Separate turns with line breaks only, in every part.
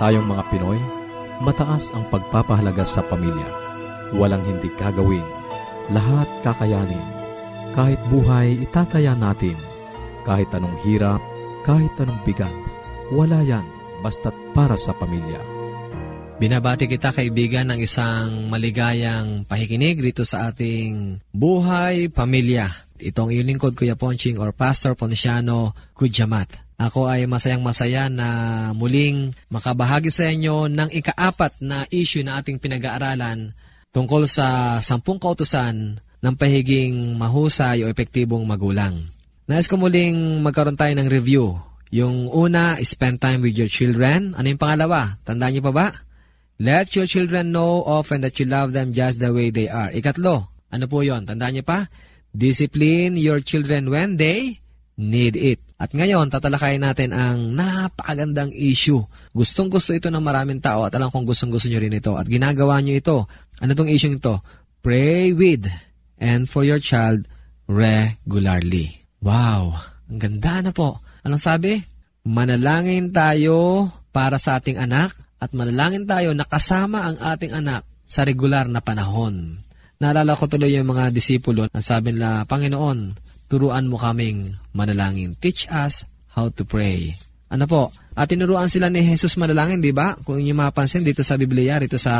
Tayong mga Pinoy, mataas ang pagpapahalaga sa pamilya. Walang hindi kagawin. Lahat kakayanin. Kahit buhay, itataya natin. Kahit anong hirap, kahit anong bigat. Wala yan, basta't para sa pamilya.
Binabati kita kaibigan ng isang maligayang pahikinig dito sa ating Buhay Pamilya. Itong iyong lingkod Kuya Ponching or Pastor Ponciano Kudyamat. Ako ay masayang masaya na muling makabahagi sa inyo ng ikaapat na issue na ating pinag-aaralan tungkol sa sampung kautusan ng pahiging mahusay o epektibong magulang. Nais ko muling magkaroon tayo ng review. Yung una, spend time with your children. Ano yung pangalawa? Tandaan niyo pa ba? Let your children know often that you love them just the way they are. Ikatlo, ano po yon? Tandaan niyo pa? Discipline your children when they need it. At ngayon, tatalakayin natin ang napakagandang issue. Gustong gusto ito ng maraming tao at alam kong gustong gusto nyo rin ito. At ginagawa nyo ito. Ano tong issue ito? Pray with and for your child regularly. Wow! Ang ganda na po. Anong sabi? Manalangin tayo para sa ating anak at manalangin tayo na kasama ang ating anak sa regular na panahon. Naalala ko tuloy yung mga disipulo na sabi nila, Panginoon, turuan mo kaming manalangin. Teach us how to pray. Ano po? At tinuruan sila ni Jesus manalangin, di ba? Kung inyo mapansin dito sa Biblia, dito sa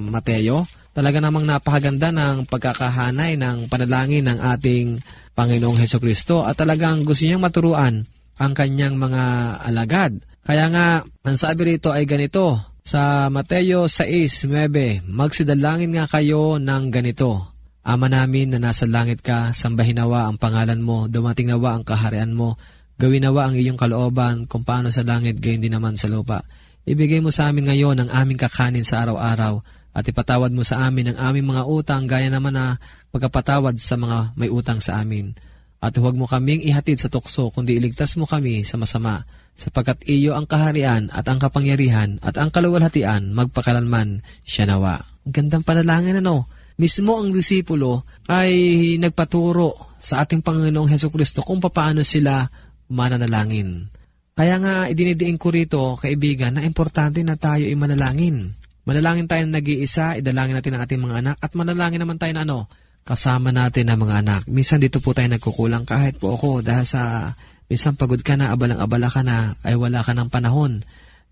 Mateo, talaga namang napakaganda ng pagkakahanay ng panalangin ng ating Panginoong Heso Kristo at talagang gusto niyang maturuan ang kanyang mga alagad. Kaya nga, ang sabi rito ay ganito, sa Mateo 6.9, Magsidalangin nga kayo ng ganito, Ama namin na nasa langit ka, sambahin nawa ang pangalan mo, dumating nawa ang kaharian mo, gawin nawa ang iyong kalooban kung paano sa langit, gayon din naman sa lupa. Ibigay mo sa amin ngayon ang aming kakanin sa araw-araw at ipatawad mo sa amin ang aming mga utang gaya naman na pagkapatawad sa mga may utang sa amin. At huwag mo kaming ihatid sa tukso kundi iligtas mo kami sa masama sapagkat iyo ang kaharian at ang kapangyarihan at ang kaluwalhatian magpakalanman siya nawa. Gandang panalangin ano? Mismo ang disipulo ay nagpaturo sa ating Panginoong Heso Kristo kung paano sila mananalangin. Kaya nga idinidiin ko rito, kaibigan, na importante na tayo ay manalangin. Manalangin tayo na nag-iisa, idalangin natin ang ating mga anak, at manalangin naman tayo na ano, kasama natin ang mga anak. Minsan dito po tayo nagkukulang kahit po ako dahil sa minsan pagod ka na, abalang-abala ka na, ay wala ka ng panahon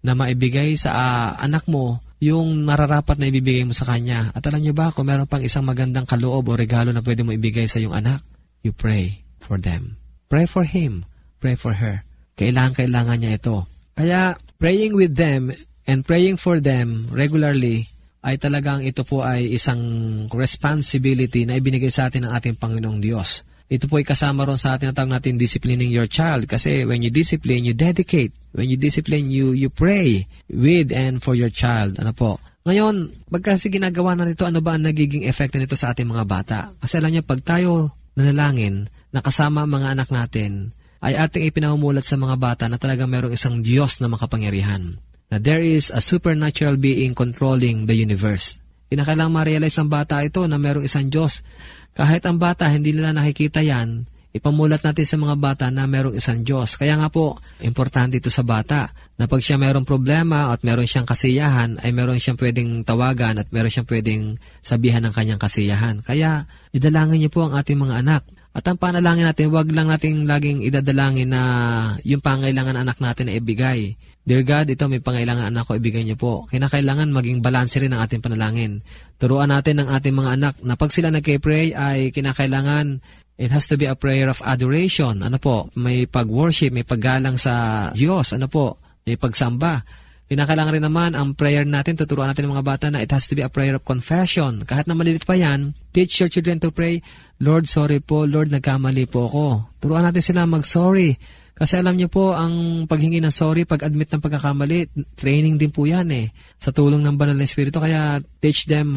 na maibigay sa uh, anak mo yung nararapat na ibibigay mo sa kanya. At alam niyo ba, kung meron pang isang magandang kaloob o regalo na pwede mo ibigay sa iyong anak, you pray for them. Pray for him. Pray for her. Kailangan-kailangan niya ito. Kaya, praying with them and praying for them regularly ay talagang ito po ay isang responsibility na ibinigay sa atin ng ating Panginoong Diyos. Ito po ay kasama ron sa atin na tawag natin disciplining your child kasi when you discipline, you dedicate. When you discipline, you, you pray with and for your child. Ano po? Ngayon, pagkasi ginagawa na nito, ano ba ang nagiging effect nito sa ating mga bata? Kasi alam niyo, pag tayo nanalangin, nakasama ang mga anak natin, ay ating ipinamumulat sa mga bata na talagang merong isang Diyos na makapangyarihan. Na there is a supernatural being controlling the universe. Kinakailangan ma-realize ang bata ito na merong isang Diyos kahit ang bata, hindi nila nakikita yan, ipamulat natin sa mga bata na merong isang Diyos. Kaya nga po, importante ito sa bata na pag siya merong problema at meron siyang kasiyahan, ay meron siyang pwedeng tawagan at meron siyang pwedeng sabihan ng kanyang kasiyahan. Kaya, idalangin niyo po ang ating mga anak. At ang panalangin natin, wag lang nating laging idadalangin na yung pangailangan anak natin na ibigay. Dear God, ito may pangailangan anak ko, ibigay niyo po. Kinakailangan maging balanse rin ang ating panalangin. Turuan natin ang ating mga anak na pag sila nagkipray ay kinakailangan It has to be a prayer of adoration. Ano po? May pag-worship, may paggalang sa Diyos. Ano po? May pagsamba. Kinakailangan rin naman ang prayer natin, tuturuan natin ng mga bata na it has to be a prayer of confession. Kahit na malilit pa yan, teach your children to pray, Lord, sorry po, Lord, nagkamali po ako. Turuan natin sila mag-sorry. Kasi alam niyo po, ang paghingi ng sorry, pag-admit ng pagkakamali, training din po yan eh. Sa tulong ng Banal na Espiritu. Kaya teach them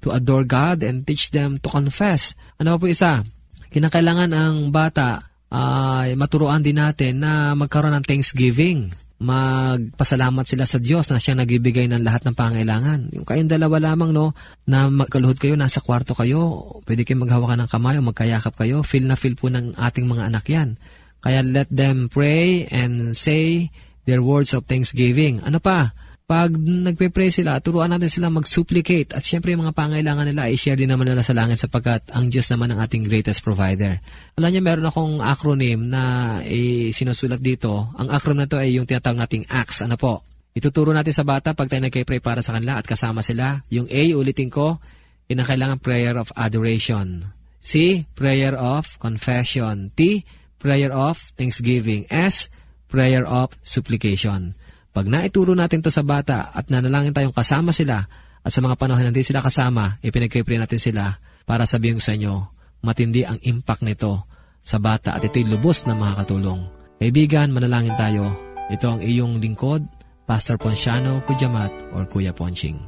to adore God and teach them to confess. Ano po isa? Kinakailangan ang bata ay uh, maturuan din natin na magkaroon ng thanksgiving. Magpasalamat sila sa Diyos na siya nagbibigay ng lahat ng pangailangan. Yung kayong dalawa lamang, no, na magkaluhod kayo, nasa kwarto kayo, pwede kayong maghawakan ng kamay o magkayakap kayo, feel na feel po ng ating mga anak yan. Kaya let them pray and say their words of thanksgiving. Ano pa? Pag nagpe-pray sila, turuan natin sila mag-supplicate at syempre yung mga pangailangan nila i-share din naman nila sa langit sapagkat ang Diyos naman ang ating greatest provider. Alam niyo, meron akong acronym na eh, sinusulat dito. Ang acronym na to ay yung tinatawag nating ACTS. Ano po? Ituturo natin sa bata pag tayo nagkipray para sa kanila at kasama sila. Yung A, ulitin ko, kinakailangan prayer of adoration. C, prayer of confession. T, prayer of thanksgiving. S, prayer of supplication. Pag naituro natin to sa bata at nanalangin tayong kasama sila at sa mga panahon na hindi sila kasama, ipinagkipre natin sila para sabihin sa inyo, matindi ang impact nito sa bata at ito'y lubos na makakatulong. Kaibigan, manalangin tayo. Ito ang iyong lingkod, Pastor Ponciano Kujamat or Kuya Ponching.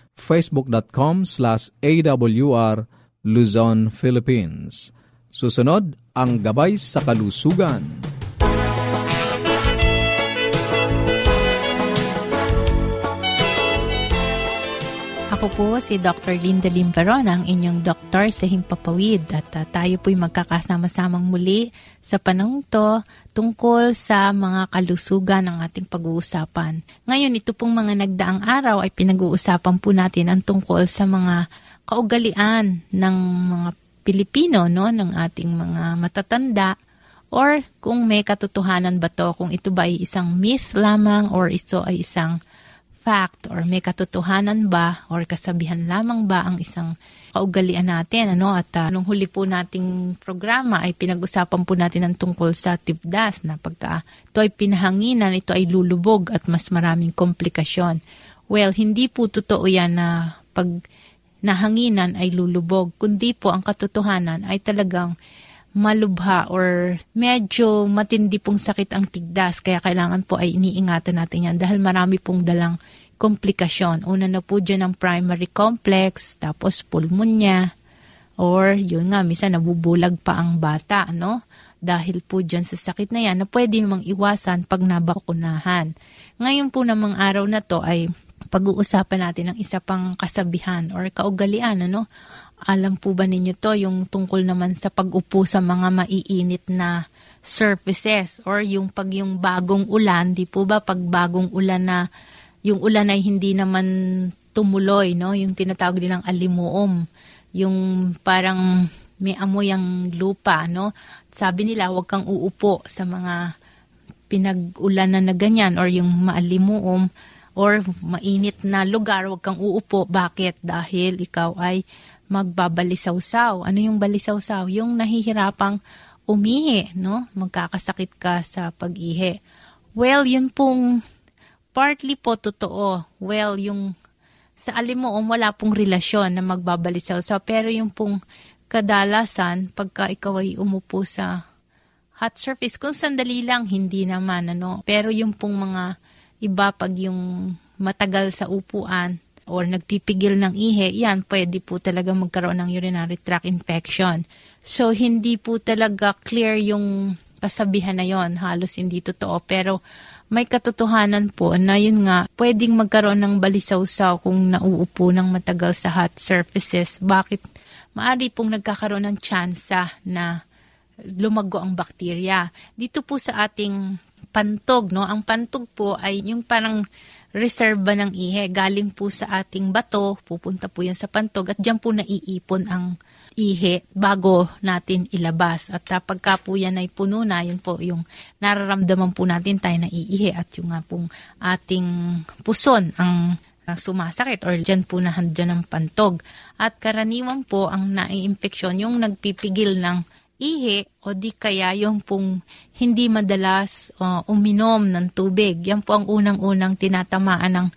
facebook.com slash awr Luzon, Philippines. Susunod, ang Gabay sa Kalusugan.
Ako po si Dr. Linda Limbaron, ang inyong doktor sa Himpapawid at uh, tayo po'y magkakasama-samang muli sa panahon to tungkol sa mga kalusugan ng ating pag-uusapan. Ngayon, ito pong mga nagdaang araw ay pinag-uusapan po natin ang tungkol sa mga kaugalian ng mga Pilipino, no, ng ating mga matatanda or kung may katotohanan ba to, kung ito ba ay isang myth lamang or ito ay isang fact or may katotohanan ba or kasabihan lamang ba ang isang kaugalian natin ano? At uh, nung huli po nating programa ay pinag-usapan po natin ang tungkol sa tipdas na pagka ito ay pinahanginan ito ay lulubog at mas maraming komplikasyon. Well hindi po totoo yan na pag nahanginan ay lulubog kundi po ang katotohanan ay talagang malubha or medyo matindi pong sakit ang tigdas kaya kailangan po ay iniingatan natin yan dahil marami pong dalang komplikasyon. Una na po dyan ang primary complex, tapos pulmonya, or yun nga, misa nabubulag pa ang bata, no? Dahil po dyan sa sakit na yan na pwede namang iwasan pag nabakunahan. Ngayon po namang araw na to ay pag-uusapan natin ang isa pang kasabihan or kaugalian, ano? Alam po ba ninyo to, yung tungkol naman sa pag-upo sa mga maiinit na surfaces or yung pag yung bagong ulan, di po ba pag bagong ulan na yung ulan ay hindi naman tumuloy, no? Yung tinatawag nilang alimuom, yung parang may amoy ang lupa, no? Sabi nila, huwag kang uupo sa mga pinag-ulanan na ganyan or yung maalimuom or mainit na lugar, huwag kang uupo. Bakit? Dahil ikaw ay magbabalisaw-saw. Ano yung balisaw-saw? Yung nahihirapang umihi, no? Magkakasakit ka sa pag-ihi. Well, yun pong partly po totoo. Well, yung sa alimuom, wala pong relasyon na magbabalisaw-saw. Pero yung pong kadalasan, pagka ikaw ay umupo sa hot surface, kung sandali lang, hindi naman, ano. Pero yung pong mga iba, pag yung matagal sa upuan, or nagpipigil ng ihe, yan, pwede po talaga magkaroon ng urinary tract infection. So, hindi po talaga clear yung kasabihan na yon halos hindi totoo. Pero, may katotohanan po na yun nga, pwedeng magkaroon ng balisaw-saw kung nauupo ng matagal sa hot surfaces. Bakit? Maari pong nagkakaroon ng tsansa na lumago ang bakterya. Dito po sa ating pantog, no? Ang pantog po ay yung parang reserva ng ihe. Galing po sa ating bato, pupunta po yan sa pantog at dyan po naiipon ang ihe bago natin ilabas. At uh, pagka po yan ay puno na, yun po yung nararamdaman po natin tayo na iihi at yung nga pong ating puson ang uh, sumasakit or dyan po na dyan ang pantog. At karaniwan po ang naiimpeksyon yung nagpipigil ng ihi o di kaya yung pong hindi madalas uh, uminom ng tubig. Yan po ang unang-unang tinatamaan ng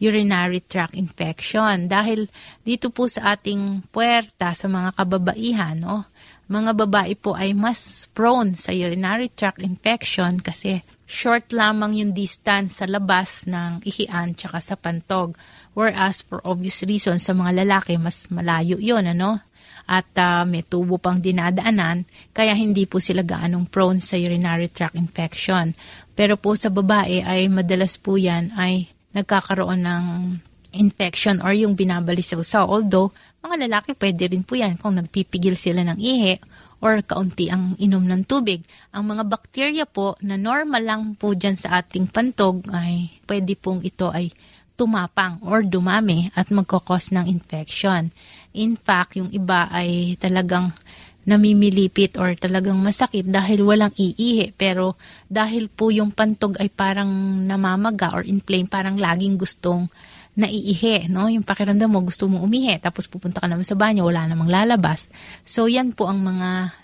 urinary tract infection. Dahil dito po sa ating puerta sa mga kababaihan, no, mga babae po ay mas prone sa urinary tract infection kasi short lamang yung distance sa labas ng ihian tsaka sa pantog. Whereas for obvious reasons sa mga lalaki, mas malayo yon ano? At uh, may tubo pang dinadaanan, kaya hindi po sila gaanong prone sa urinary tract infection. Pero po sa babae ay madalas po yan ay nagkakaroon ng infection or yung binabalisaw-saw. Although, mga lalaki pwede rin po yan kung nagpipigil sila ng ihi or kaunti ang inom ng tubig. Ang mga bakterya po na normal lang po dyan sa ating pantog ay pwede pong ito ay tumapang or dumami at magkakos ng infection. In fact, yung iba ay talagang namimilipit or talagang masakit dahil walang iihi. Pero dahil po yung pantog ay parang namamaga or inflame, parang laging gustong naiihi, no? Yung pakiramdam mo, gusto mo umihi, tapos pupunta ka naman sa banyo, wala namang lalabas. So, yan po ang mga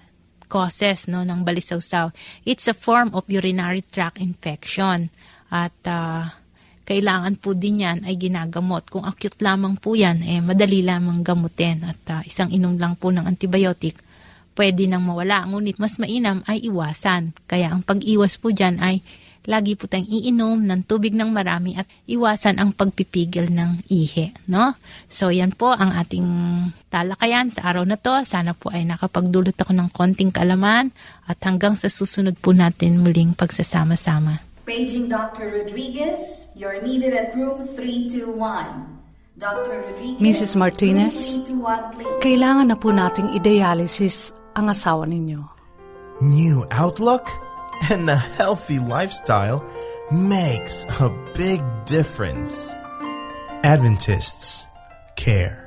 causes no, ng balisawsaw. It's a form of urinary tract infection. At uh, kailangan po din yan ay ginagamot. Kung acute lamang po yan, eh, madali lamang gamutin. At uh, isang inom lang po ng antibiotic, pwede nang mawala. Ngunit mas mainam ay iwasan. Kaya ang pag-iwas po dyan ay lagi po tayong iinom ng tubig ng marami at iwasan ang pagpipigil ng ihi. No? So yan po ang ating talakayan sa araw na to. Sana po ay nakapagdulot ako ng konting kalaman at hanggang sa susunod po natin muling pagsasama-sama.
Paging Dr. Rodriguez, you're needed at room 321. Dr. Rodriguez,
Mrs. Martinez,
room 321, please.
kailangan na po nating i-dialysis ang asawa ninyo.
New outlook and a healthy lifestyle makes a big difference. Adventists care.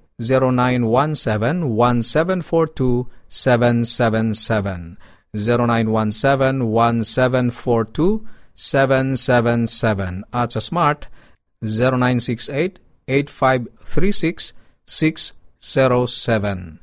0917-1742-777. 0917-1742-777. At sa Smart, 0968-8536-607.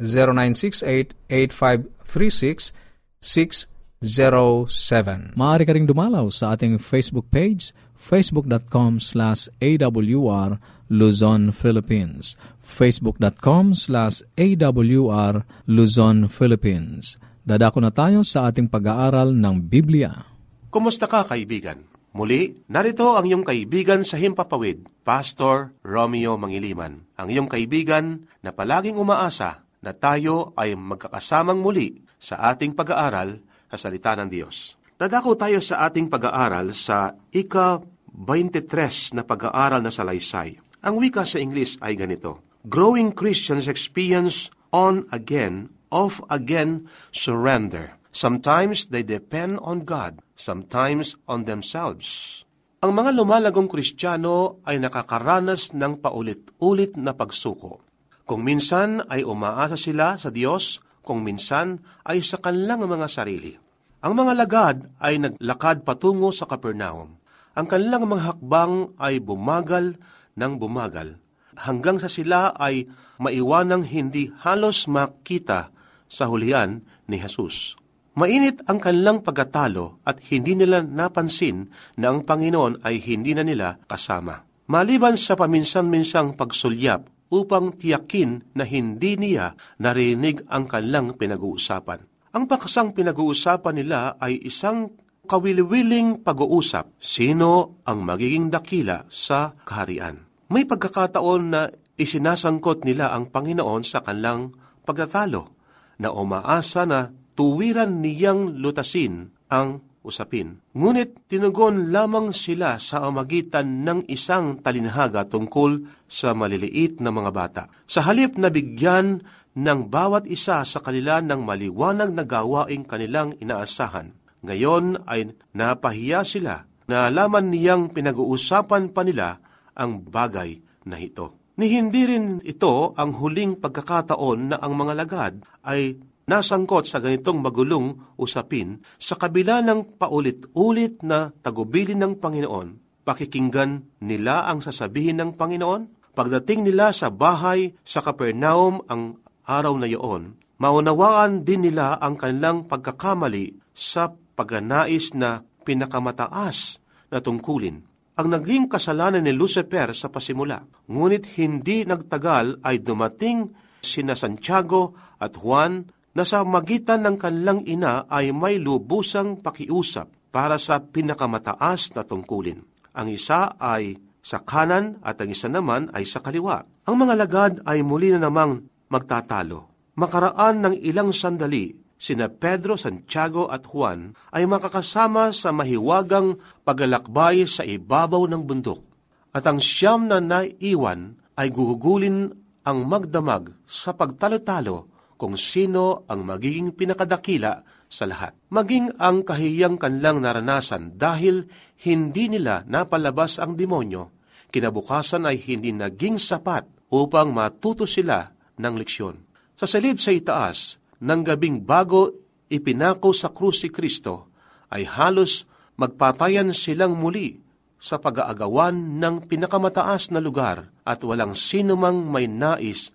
0968-8536-607.
Maaari ka ring dumalaw sa ating Facebook page, facebook.com slash awr Luzon, Philippines. facebook.com slash awr Luzon, Philippines. Dadako na tayo sa ating pag-aaral ng Biblia.
Kumusta ka, kaibigan? Muli, narito ang iyong kaibigan sa Himpapawid, Pastor Romeo Mangiliman. Ang iyong kaibigan na palaging umaasa na tayo ay magkakasamang muli sa ating pag-aaral sa salita ng Diyos. Nadako tayo sa ating pag-aaral sa ika-23 na pag-aaral na salaysay. Ang wika sa English ay ganito, Growing Christians experience on again, off again surrender. Sometimes they depend on God, sometimes on themselves. Ang mga lumalagong Kristiyano ay nakakaranas ng paulit-ulit na pagsuko. Kung minsan ay umaasa sila sa Diyos, kung minsan ay sa kanilang mga sarili. Ang mga lagad ay naglakad patungo sa Capernaum. Ang kanilang mga hakbang ay bumagal ng bumagal hanggang sa sila ay maiwanang hindi halos makita sa hulihan ni Jesus. Mainit ang kanilang pagkatalo at hindi nila napansin na ang Panginoon ay hindi na nila kasama. Maliban sa paminsan-minsang pagsulyap upang tiyakin na hindi niya narinig ang kanilang pinag-uusapan. Ang paksang pinag-uusapan nila ay isang kawiliwiling pag-uusap, sino ang magiging dakila sa kaharian. May pagkakataon na isinasangkot nila ang Panginoon sa kanilang pagkatalo na umaasa na tuwiran niyang lutasin ang usapin. Ngunit tinugon lamang sila sa amagitan ng isang talinhaga tungkol sa maliliit na mga bata. Sa halip na bigyan ng bawat isa sa kanila ng maliwanag na gawaing kanilang inaasahan, ngayon ay napahiya sila na alaman niyang pinag-uusapan pa nila ang bagay na ito. Ni hindi rin ito ang huling pagkakataon na ang mga lagad ay nasangkot sa ganitong magulong usapin sa kabila ng paulit-ulit na tagubilin ng Panginoon. Pakikinggan nila ang sasabihin ng Panginoon. Pagdating nila sa bahay sa Capernaum ang araw na iyon, maunawaan din nila ang kanilang pagkakamali sa pagnanais na pinakamataas na tungkulin. Ang naging kasalanan ni Lucifer sa pasimula, ngunit hindi nagtagal ay dumating sina Santiago at Juan na sa magitan ng kanilang ina ay may lubusang pakiusap para sa pinakamataas na tungkulin. Ang isa ay sa kanan at ang isa naman ay sa kaliwa. Ang mga lagad ay muli na namang magtatalo. Makaraan ng ilang sandali, sina Pedro, Santiago at Juan ay makakasama sa mahiwagang paglalakbay sa ibabaw ng bundok. At ang siyam na naiwan ay gugugulin ang magdamag sa pagtalo-talo kung sino ang magiging pinakadakila sa lahat. Maging ang kahiyang kanlang naranasan dahil hindi nila napalabas ang demonyo, kinabukasan ay hindi naging sapat upang matuto sila ng leksyon. Sa salid sa itaas, ng gabing bago ipinako sa krus si Kristo, ay halos magpatayan silang muli sa pag-aagawan ng pinakamataas na lugar at walang sino mang may nais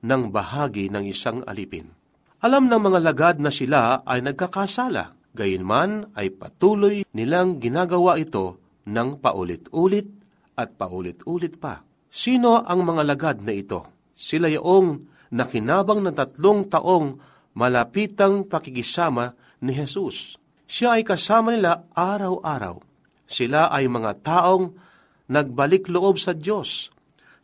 ng bahagi ng isang alipin. Alam ng mga lagad na sila ay nagkakasala, gayunman ay patuloy nilang ginagawa ito ng paulit-ulit at paulit-ulit pa. Sino ang mga lagad na ito? Sila yung nakinabang ng tatlong taong malapitang pakikisama ni Jesus. Siya ay kasama nila araw-araw. Sila ay mga taong nagbalik loob sa Diyos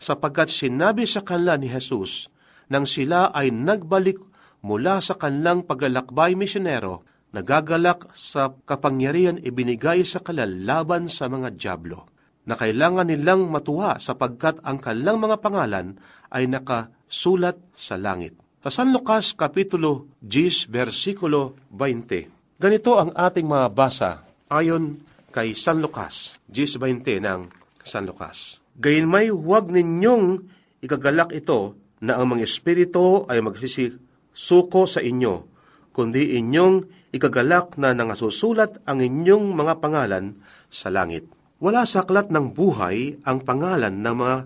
sapagkat sinabi sa kanila ni Jesus nang sila ay nagbalik mula sa kanilang paglalakbay misyonero, nagagalak sa kapangyarihan ibinigay sa kalalaban sa mga Diablo, na kailangan nilang matuwa sapagkat ang kanilang mga pangalan ay nakasulat sa langit. Sa San Lucas Kapitulo 10, versikulo 20, ganito ang ating mabasa ayon kay San Lucas, 10.20 ng San Lucas. Gayunmay huwag ninyong ikagalak ito na ang mga espiritu ay magsisisuko sa inyo, kundi inyong ikagalak na nangasusulat ang inyong mga pangalan sa langit. Wala sa aklat ng buhay ang pangalan ng mga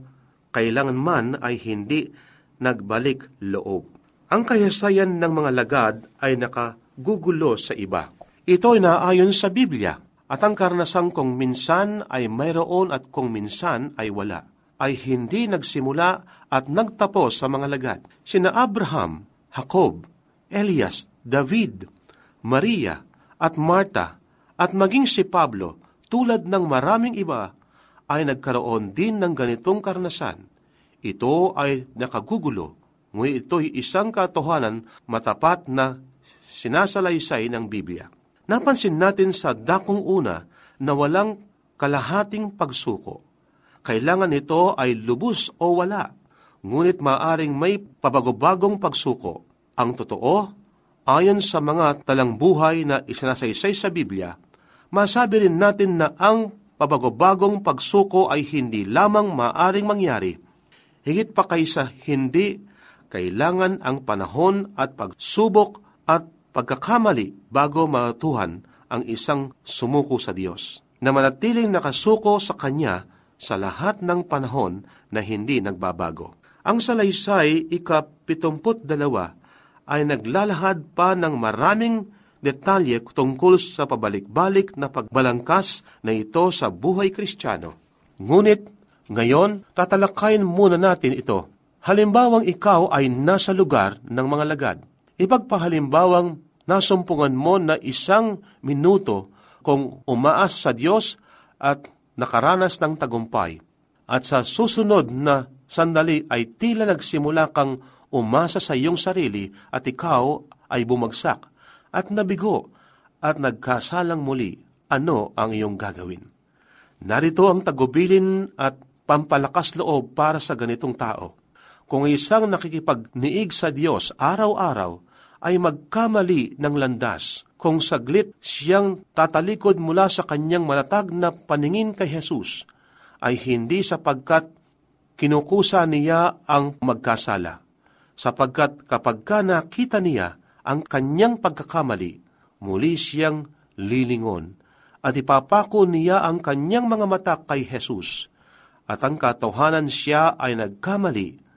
kailangan man ay hindi nagbalik loob. Ang kahisayan ng mga lagad ay nakagugulo sa iba. Ito ay naayon sa Biblia at ang karnasang kung minsan ay mayroon at kung minsan ay wala ay hindi nagsimula at nagtapos sa mga lagad. Sina Abraham, Jacob, Elias, David, Maria, at Marta, at maging si Pablo, tulad ng maraming iba, ay nagkaroon din ng ganitong karnasan. Ito ay nakagugulo, ngunit ito'y isang katotohanan matapat na sinasalaysay ng Biblia. Napansin natin sa dakong una na walang kalahating pagsuko kailangan ito ay lubos o wala, ngunit maaring may pabagobagong pagsuko. Ang totoo, ayon sa mga talang buhay na isinasaysay sa Biblia, masabi rin natin na ang pabagobagong pagsuko ay hindi lamang maaring mangyari. Higit pa kaysa hindi, kailangan ang panahon at pagsubok at pagkakamali bago matuhan ang isang sumuko sa Diyos, na manatiling nakasuko sa Kanya sa lahat ng panahon na hindi nagbabago. Ang salaysay ika-pitumput dalawa ay naglalahad pa ng maraming detalye tungkol sa pabalik-balik na pagbalangkas na ito sa buhay kristyano. Ngunit, ngayon, tatalakayin muna natin ito. Halimbawang ikaw ay nasa lugar ng mga lagad. Ipagpahalimbawang nasumpungan mo na isang minuto kung umaas sa Diyos at nakaranas ng tagumpay. At sa susunod na sandali ay tila nagsimula kang umasa sa iyong sarili at ikaw ay bumagsak at nabigo at nagkasalang muli ano ang iyong gagawin. Narito ang tagubilin at pampalakas loob para sa ganitong tao. Kung isang nakikipagniig sa Diyos araw-araw ay magkamali ng landas kung saglit siyang tatalikod mula sa kanyang malatag na paningin kay Jesus, ay hindi sapagkat kinukusa niya ang magkasala, sapagkat kapag ka nakita niya ang kanyang pagkakamali, muli siyang lilingon at ipapako niya ang kanyang mga mata kay Jesus. At ang katohanan siya ay nagkamali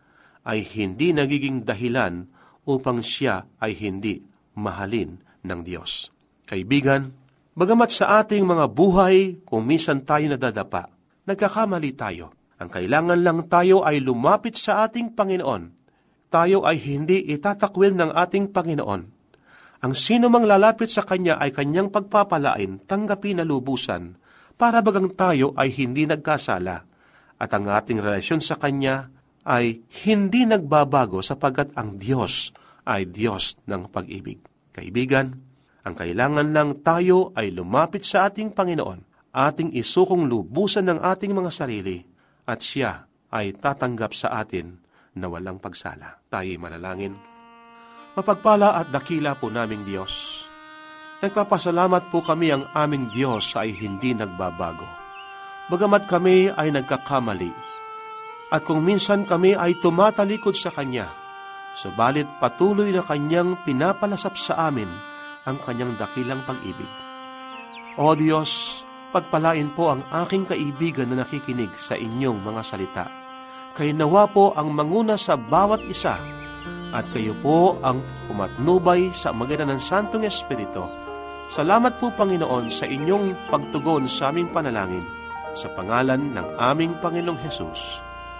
ay hindi nagiging dahilan upang siya ay hindi mahalin ng Diyos. Kaibigan, bagamat sa ating mga buhay, kung minsan tayo nadadapa, nagkakamali tayo. Ang kailangan lang tayo ay lumapit sa ating Panginoon. Tayo ay hindi itatakwil ng ating Panginoon. Ang sino mang lalapit sa Kanya ay Kanyang pagpapalain, tanggapin na lubusan, para bagang tayo ay hindi nagkasala, at ang ating relasyon sa Kanya ay hindi nagbabago sapagkat ang Diyos ay Diyos ng pag-ibig. Kaibigan, ang kailangan lang tayo ay lumapit sa ating Panginoon, ating isukong lubusan ng ating mga sarili, at siya ay tatanggap sa atin na walang pagsala. Tayo manalangin. Mapagpala at dakila po naming Diyos. Nagpapasalamat po kami ang aming Diyos ay hindi nagbabago. Bagamat kami ay nagkakamali, at kung minsan kami ay tumatalikod sa Kanya, subalit patuloy na Kanyang pinapalasap sa amin ang Kanyang dakilang pag-ibig. O Diyos, pagpalain po ang aking kaibigan na nakikinig sa inyong mga salita. Kay nawa po ang manguna sa bawat isa at kayo po ang pumatnubay sa magitan ng Santong Espiritu Salamat po Panginoon sa inyong pagtugon sa aming panalangin sa pangalan ng aming Panginoong Hesus.